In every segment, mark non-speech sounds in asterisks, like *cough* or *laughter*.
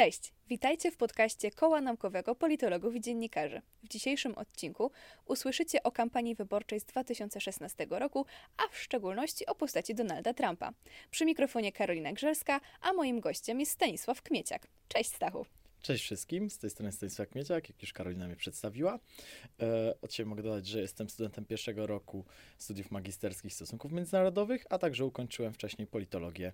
Cześć, witajcie w podcaście Koła Naukowego Politologów i Dziennikarzy. W dzisiejszym odcinku usłyszycie o kampanii wyborczej z 2016 roku, a w szczególności o postaci Donalda Trumpa. Przy mikrofonie Karolina Grzelska, a moim gościem jest Stanisław Kmieciak. Cześć Stachu. Cześć wszystkim, z tej strony Stanisław Kmieciak, jak już Karolina mnie przedstawiła. E, od siebie mogę dodać, że jestem studentem pierwszego roku studiów magisterskich stosunków międzynarodowych, a także ukończyłem wcześniej politologię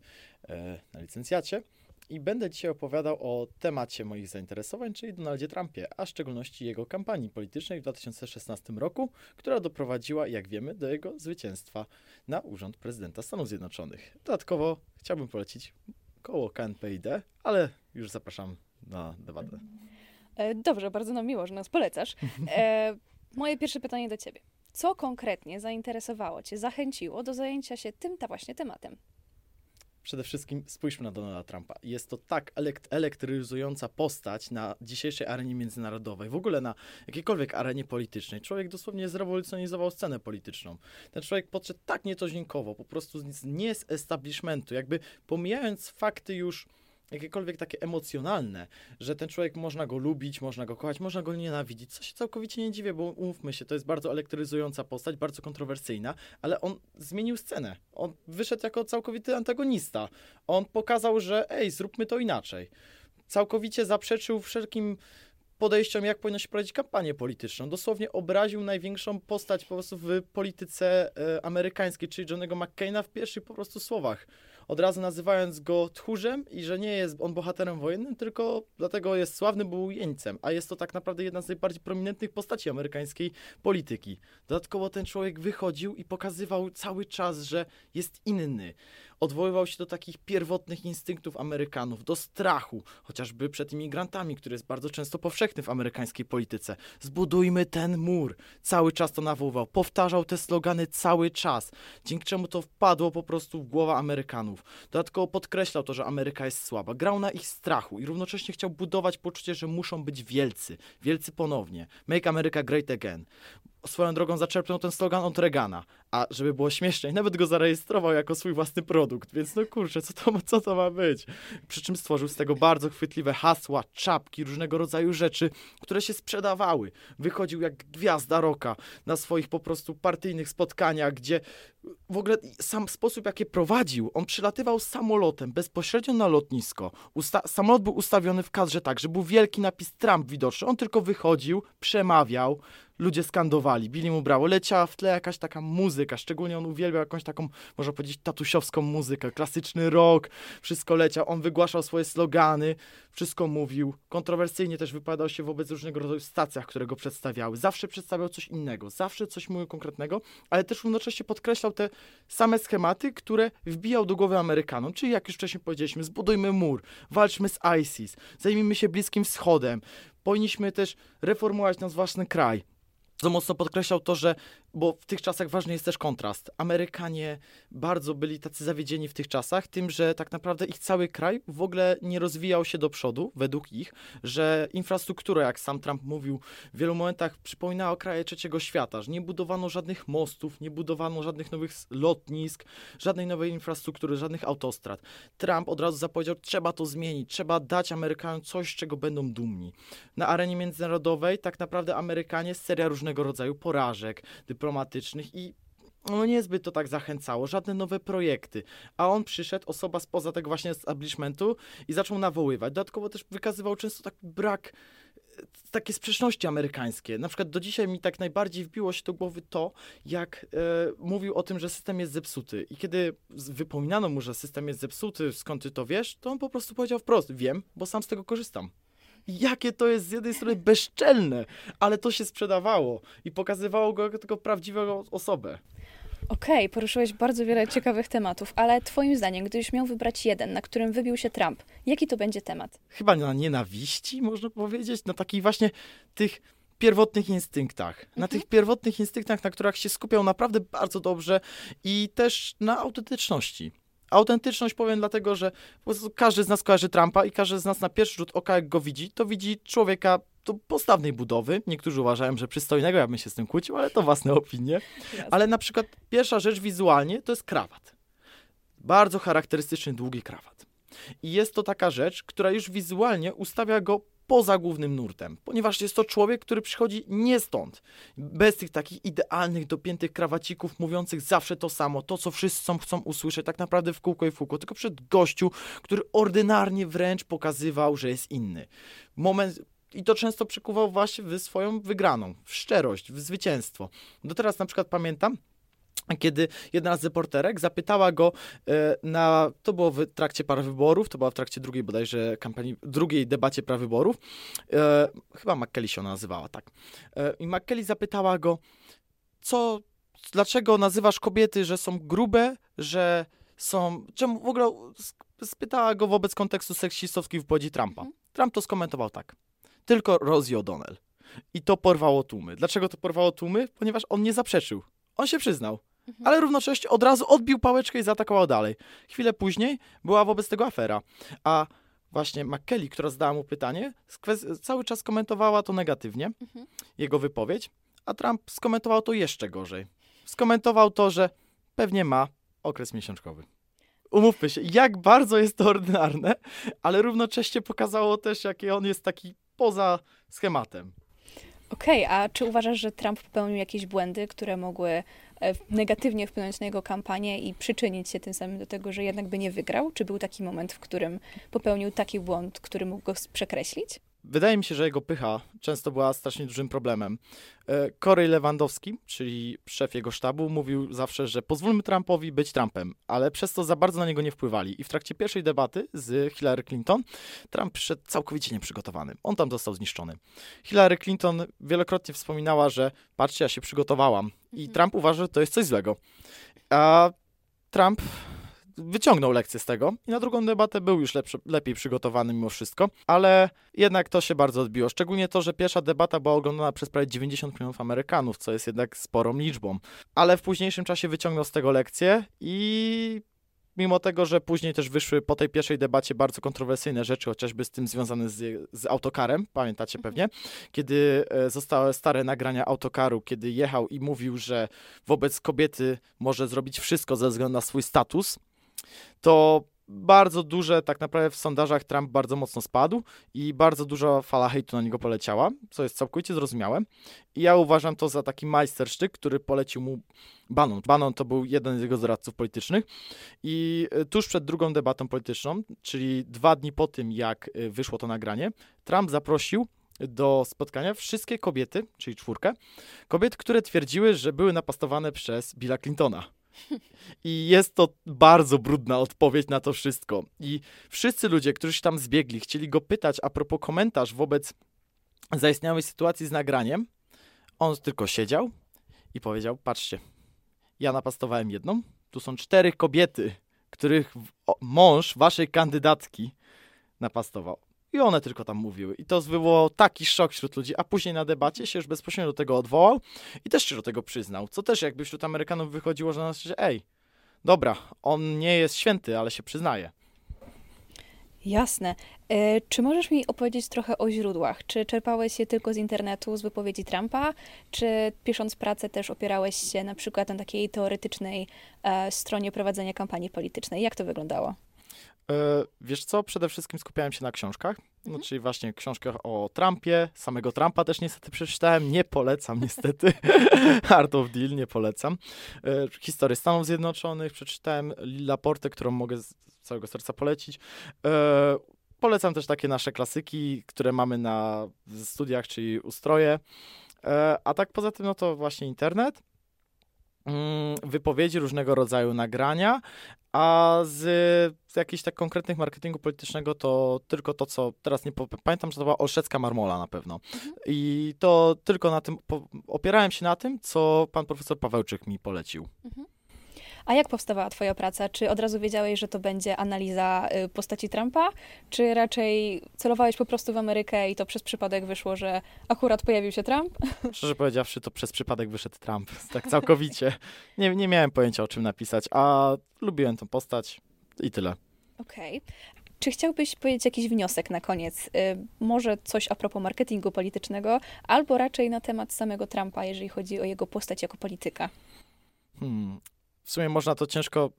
e, na licencjacie. I będę dzisiaj opowiadał o temacie moich zainteresowań, czyli Donaldzie Trumpie, a w szczególności jego kampanii politycznej w 2016 roku, która doprowadziła, jak wiemy, do jego zwycięstwa na urząd prezydenta Stanów Zjednoczonych. Dodatkowo chciałbym polecić koło KNPID, ale już zapraszam na debatę. E, Dobrze, bardzo nam miło, że nas polecasz. E, *laughs* moje pierwsze pytanie do ciebie. Co konkretnie zainteresowało cię, zachęciło do zajęcia się tym ta właśnie tematem? Przede wszystkim spójrzmy na Donalda Trumpa. Jest to tak elekt- elektryzująca postać na dzisiejszej arenie międzynarodowej, w ogóle na jakiejkolwiek arenie politycznej. Człowiek dosłownie zrewolucjonizował scenę polityczną. Ten człowiek podszedł tak nietuzinkowo, po prostu nie z establishmentu, jakby pomijając fakty już jakiekolwiek takie emocjonalne, że ten człowiek można go lubić, można go kochać, można go nienawidzić, co się całkowicie nie dziwię, bo umówmy się, to jest bardzo elektryzująca postać, bardzo kontrowersyjna, ale on zmienił scenę. On wyszedł jako całkowity antagonista. On pokazał, że ej, zróbmy to inaczej. Całkowicie zaprzeczył wszelkim podejściom, jak powinno się prowadzić kampanię polityczną. Dosłownie obraził największą postać po prostu w polityce e, amerykańskiej, czyli Johnego McCaina w pierwszych po prostu słowach od razu nazywając go tchórzem i że nie jest on bohaterem wojennym, tylko dlatego jest sławny, był jeńcem, a jest to tak naprawdę jedna z najbardziej prominentnych postaci amerykańskiej polityki. Dodatkowo ten człowiek wychodził i pokazywał cały czas, że jest inny. Odwoływał się do takich pierwotnych instynktów Amerykanów, do strachu, chociażby przed imigrantami, który jest bardzo często powszechny w amerykańskiej polityce. Zbudujmy ten mur. Cały czas to nawoływał, powtarzał te slogany cały czas, dzięki czemu to wpadło po prostu w głowę Amerykanów. Dodatkowo podkreślał to, że Ameryka jest słaba. Grał na ich strachu i równocześnie chciał budować poczucie, że muszą być wielcy. Wielcy ponownie. Make America Great Again swoją drogą zaczerpnął ten slogan od Reagana, a żeby było śmieszniej, nawet go zarejestrował jako swój własny produkt, więc no kurczę, co to, co to ma być? Przy czym stworzył z tego bardzo chwytliwe hasła, czapki, różnego rodzaju rzeczy, które się sprzedawały. Wychodził jak gwiazda roka na swoich po prostu partyjnych spotkaniach, gdzie w ogóle sam sposób, jaki prowadził, on przylatywał samolotem bezpośrednio na lotnisko. Usta samolot był ustawiony w kadrze tak, że był wielki napis Trump widoczny. On tylko wychodził, przemawiał, ludzie skandowali, bili mu brawo, leciała w tle jakaś taka muzyka, szczególnie on uwielbiał jakąś taką, można powiedzieć, tatusiowską muzykę, klasyczny rock, wszystko leciał, on wygłaszał swoje slogany, wszystko mówił, kontrowersyjnie też wypowiadał się wobec różnego rodzaju stacjach, które go przedstawiały, zawsze przedstawiał coś innego, zawsze coś mówił konkretnego, ale też równocześnie podkreślał te same schematy, które wbijał do głowy Amerykanom, czyli jak już wcześniej powiedzieliśmy, zbudujmy mur, walczmy z ISIS, zajmijmy się Bliskim Wschodem, powinniśmy też reformować nasz własny kraj, co mocno podkreślał to, że, bo w tych czasach ważny jest też kontrast. Amerykanie bardzo byli tacy zawiedzieni w tych czasach, tym, że tak naprawdę ich cały kraj w ogóle nie rozwijał się do przodu, według ich, że infrastruktura, jak sam Trump mówił, w wielu momentach przypominała kraje trzeciego świata, że nie budowano żadnych mostów, nie budowano żadnych nowych lotnisk, żadnej nowej infrastruktury, żadnych autostrad. Trump od razu zapowiedział, trzeba to zmienić, trzeba dać Amerykanom coś, czego będą dumni. Na arenie międzynarodowej tak naprawdę Amerykanie seria różnego rodzaju porażek dyplomatycznych i no niezbyt to tak zachęcało, żadne nowe projekty. A on przyszedł, osoba spoza tego właśnie establishmentu i zaczął nawoływać. Dodatkowo też wykazywał często taki brak, e, takie sprzeczności amerykańskie. Na przykład do dzisiaj mi tak najbardziej wbiło się do głowy to, jak e, mówił o tym, że system jest zepsuty. I kiedy wypominano mu, że system jest zepsuty, skąd ty to wiesz, to on po prostu powiedział wprost, wiem, bo sam z tego korzystam jakie to jest z jednej strony bezczelne, ale to się sprzedawało i pokazywało go jako tylko prawdziwą osobę. Okej, okay, poruszyłeś bardzo wiele ciekawych tematów, ale Twoim zdaniem, gdybyś miał wybrać jeden, na którym wybił się Trump, jaki to będzie temat? Chyba na nienawiści, można powiedzieć, na takich właśnie tych pierwotnych instynktach. Mhm. Na tych pierwotnych instynktach, na których się skupiał naprawdę bardzo dobrze i też na autentyczności. Autentyczność powiem dlatego, że każdy z nas kojarzy Trumpa i każdy z nas na pierwszy rzut oka, jak go widzi, to widzi człowieka to postawnej budowy. Niektórzy uważają, że przystojnego, ja bym się z tym kłócił, ale to własne opinie. Jasne. Ale na przykład pierwsza rzecz wizualnie to jest krawat. Bardzo charakterystyczny, długi krawat. I jest to taka rzecz, która już wizualnie ustawia go poza głównym nurtem, ponieważ jest to człowiek, który przychodzi nie stąd, bez tych takich idealnych, dopiętych krawacików, mówiących zawsze to samo, to co wszyscy chcą usłyszeć, tak naprawdę w kółko i w kółko, tylko przed gościu, który ordynarnie wręcz pokazywał, że jest inny. Moment, i to często przekuwał właśnie w swoją wygraną, w szczerość, w zwycięstwo. Do teraz na przykład pamiętam, kiedy jedna z reporterek zapytała go e, na, to było w trakcie prawyborów, to była w trakcie drugiej bodajże kampanii, drugiej debacie prawyborów, e, chyba McKelly się ona nazywała, tak. E, I McKelly zapytała go, co, dlaczego nazywasz kobiety, że są grube, że są, czemu w ogóle spytała go wobec kontekstu seksistowski w wypowiedzi Trumpa. Mhm. Trump to skomentował tak, tylko Rosie O'Donnell. I to porwało tłumy. Dlaczego to porwało tłumy? Ponieważ on nie zaprzeczył. On się przyznał. Mhm. Ale równocześnie od razu odbił pałeczkę i zaatakował dalej. Chwilę później była wobec tego afera. A właśnie McKelly, która zadała mu pytanie, cały czas komentowała to negatywnie, mhm. jego wypowiedź, a Trump skomentował to jeszcze gorzej. Skomentował to, że pewnie ma okres miesiączkowy. Umówmy się, jak bardzo jest to ordynarne, ale równocześnie pokazało też, jaki on jest taki poza schematem. Okej, okay, a czy uważasz, że Trump popełnił jakieś błędy, które mogły negatywnie wpłynąć na jego kampanię i przyczynić się tym samym do tego, że jednak by nie wygrał? Czy był taki moment, w którym popełnił taki błąd, który mógł go przekreślić? Wydaje mi się, że jego pycha często była strasznie dużym problemem. E, Corey Lewandowski, czyli szef jego sztabu, mówił zawsze, że pozwólmy Trumpowi być Trumpem, ale przez to za bardzo na niego nie wpływali. I w trakcie pierwszej debaty z Hillary Clinton Trump przyszedł całkowicie nieprzygotowany. On tam został zniszczony. Hillary Clinton wielokrotnie wspominała, że patrzcie, ja się przygotowałam. I mhm. Trump uważa, że to jest coś złego. A Trump wyciągnął lekcję z tego i na drugą debatę był już lepszy, lepiej przygotowany mimo wszystko, ale jednak to się bardzo odbiło. Szczególnie to, że pierwsza debata była oglądana przez prawie 90 milionów Amerykanów, co jest jednak sporą liczbą. Ale w późniejszym czasie wyciągnął z tego lekcję i mimo tego, że później też wyszły po tej pierwszej debacie bardzo kontrowersyjne rzeczy, chociażby z tym związane z, z autokarem, pamiętacie pewnie, mhm. kiedy e, zostały stare nagrania autokaru, kiedy jechał i mówił, że wobec kobiety może zrobić wszystko ze względu na swój status, to bardzo duże, tak naprawdę w sondażach Trump bardzo mocno spadł i bardzo duża fala hejtu na niego poleciała, co jest całkowicie zrozumiałe. I ja uważam to za taki majstersztyk, który polecił mu Bannon. Bannon to był jeden z jego doradców politycznych i e, tuż przed drugą debatą polityczną, czyli dwa dni po tym, jak e, wyszło to nagranie, Trump zaprosił do spotkania wszystkie kobiety, czyli czwórkę, kobiet, które twierdziły, że były napastowane przez Billa Clintona. I jest to bardzo brudna odpowiedź na to wszystko. I wszyscy ludzie, którzy się tam zbiegli, chcieli go pytać a propos komentarz wobec zaistniałej sytuacji z nagraniem. On tylko siedział i powiedział: Patrzcie, ja napastowałem jedną, tu są cztery kobiety, których mąż waszej kandydatki napastował. I one tylko tam mówiły. I to wywołało taki szok wśród ludzi, a później na debacie się już bezpośrednio do tego odwołał i też się do tego przyznał. Co też jakby wśród Amerykanów wychodziło, że nas, że ej, dobra, on nie jest święty, ale się przyznaje. Jasne. E, czy możesz mi opowiedzieć trochę o źródłach? Czy czerpałeś je tylko z internetu, z wypowiedzi Trumpa, czy pisząc pracę też opierałeś się na przykład na takiej teoretycznej e, stronie prowadzenia kampanii politycznej? Jak to wyglądało? E, wiesz co, przede wszystkim skupiałem się na książkach, no, mhm. czyli właśnie książkach o Trumpie, samego Trumpa też niestety przeczytałem, nie polecam niestety, *laughs* Art of Deal nie polecam. E, historię Stanów Zjednoczonych przeczytałem, Laportę, którą mogę z całego serca polecić. E, polecam też takie nasze klasyki, które mamy na studiach, czyli ustroje. A tak poza tym, no to właśnie internet, wypowiedzi, różnego rodzaju nagrania, a z, z jakichś tak konkretnych marketingu politycznego to tylko to, co teraz nie pamiętam, że to była Olszecka Marmola na pewno. Mhm. I to tylko na tym, opierałem się na tym, co pan profesor Pawełczyk mi polecił. Mhm. A jak powstawała Twoja praca? Czy od razu wiedziałeś, że to będzie analiza y, postaci Trumpa, czy raczej celowałeś po prostu w Amerykę i to przez przypadek wyszło, że akurat pojawił się Trump? *laughs* Szczerze powiedziawszy, to przez przypadek wyszedł Trump. *laughs* Tak całkowicie. Nie, nie miałem pojęcia, o czym napisać, a lubiłem tą postać i tyle. Okej. Okay. Czy chciałbyś powiedzieć jakiś wniosek na koniec? Y, może coś a propos marketingu politycznego, albo raczej na temat samego Trumpa, jeżeli chodzi o jego postać jako polityka? Hmm w sumie można to ciężko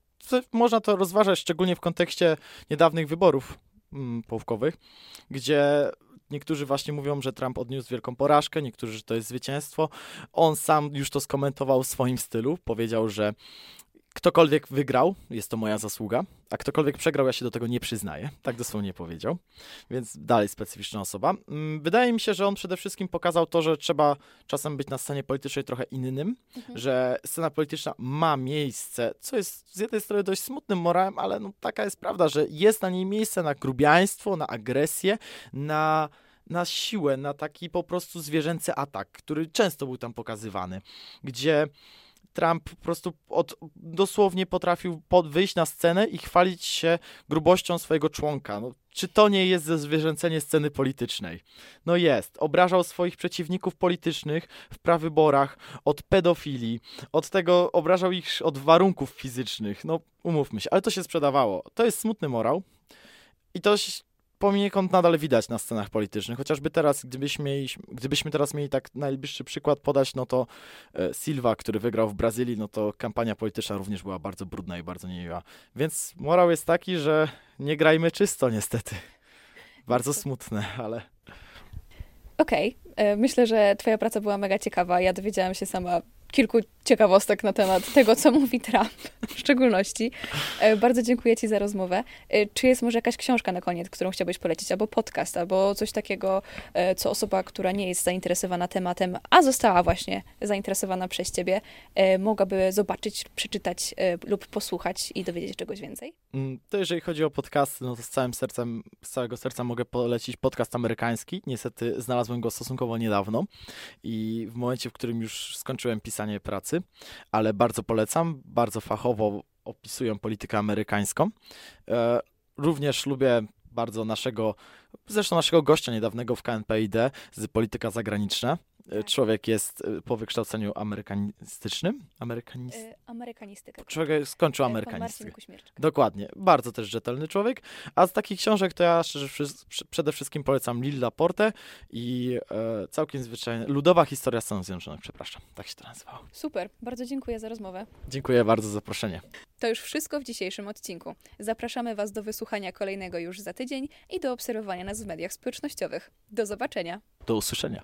można to rozważać szczególnie w kontekście niedawnych wyborów mm, połówkowych, gdzie niektórzy właśnie mówią, że Trump odniósł wielką porażkę, niektórzy, że to jest zwycięstwo. On sam już to skomentował w swoim stylu. Powiedział, że ktokolwiek wygrał, jest to moja zasługa, a ktokolwiek przegrał, ja się do tego nie przyznaję. Tak dosłownie powiedział. Więc dalej specyficzna osoba. Mm, wydaje mi się, że on przede wszystkim pokazał to, że trzeba czasem być na scenie politycznej trochę innym, mhm. że scena polityczna ma miejsce, co jest z jednej strony dość smutnym morałem, ale no, taka jest prawda, że jest na niej miejsce na grubiaństwo, na agresję, na na siłę, na taki po prostu zwierzęcy atak, który często był tam pokazywany, gdzie Trump po prostu od, dosłownie potrafił pod, wyjść na scenę i chwalić się grubością swojego członka. No, czy to nie jest zwierzęcenie sceny politycznej? No jest. Obrażał swoich przeciwników politycznych w prawyborach od pedofilii, od tego obrażał ich od warunków fizycznych. No umówmy się, ale to się sprzedawało. To jest smutny morał. I to poniekąd nadal widać na scenach politycznych. Chociażby teraz, gdybyśmy, mieli, gdybyśmy teraz mieli tak najbliższy przykład podać, no to e, Silva, który wygrał w Brazylii, no to kampania polityczna również była bardzo brudna i bardzo niemiła. Więc morał jest taki, że nie grajmy czysto niestety. Bardzo smutne, ale... Okej, okay. E, myślę, że twoja praca była mega ciekawa. Ja dowiedziałam się sama kilku ciekawostek na temat tego, co mówi Trump *laughs* w szczególności. E, bardzo dziękuję Ci za rozmowę. E, czy jest może jakaś książka na koniec, którą chciałbyś polecić, albo podcast, albo coś takiego, e, co osoba, która nie jest zainteresowana tematem, a została właśnie zainteresowana przez Ciebie, mogłaby zobaczyć, przeczytać lub posłuchać i dowiedzieć czegoś więcej? Mm, to jeżeli chodzi o podcasty, no to z całym sercem, z całego serca mogę polecić podcast amerykański. Niestety znalazłem go stosunkowo niedawno i w momencie, w którym już skończyłem pisanie pracy, ale bardzo polecam. Bardzo fachowo opisują politykę amerykańską. E, również lubię bardzo naszego, zresztą naszego gościa niedawnego w KNPID z polityka zagraniczna. Tak. Człowiek jest y, po wykształceniu amerykanistycznym. Amerykanist... Y, amerykanistykę. Człowiek skończył y, amerykanistykę. Dokładnie. Bardzo też rzetelny człowiek. A z takich książek to ja szczerze przede wszystkim polecam Lilla Porte i e, całkiem zwyczajnie Ludowa Historia Stanów Zjednoczonych, przepraszam. Tak się to nazywało. Super. Bardzo dziękuję za rozmowę. Dziękuję bardzo za zaproszenie. To już wszystko w dzisiejszym odcinku. Zapraszamy Was do wysłuchania kolejnego już za tydzień i do obserwowania nas w mediach społecznościowych. Do zobaczenia. Do usłyszenia.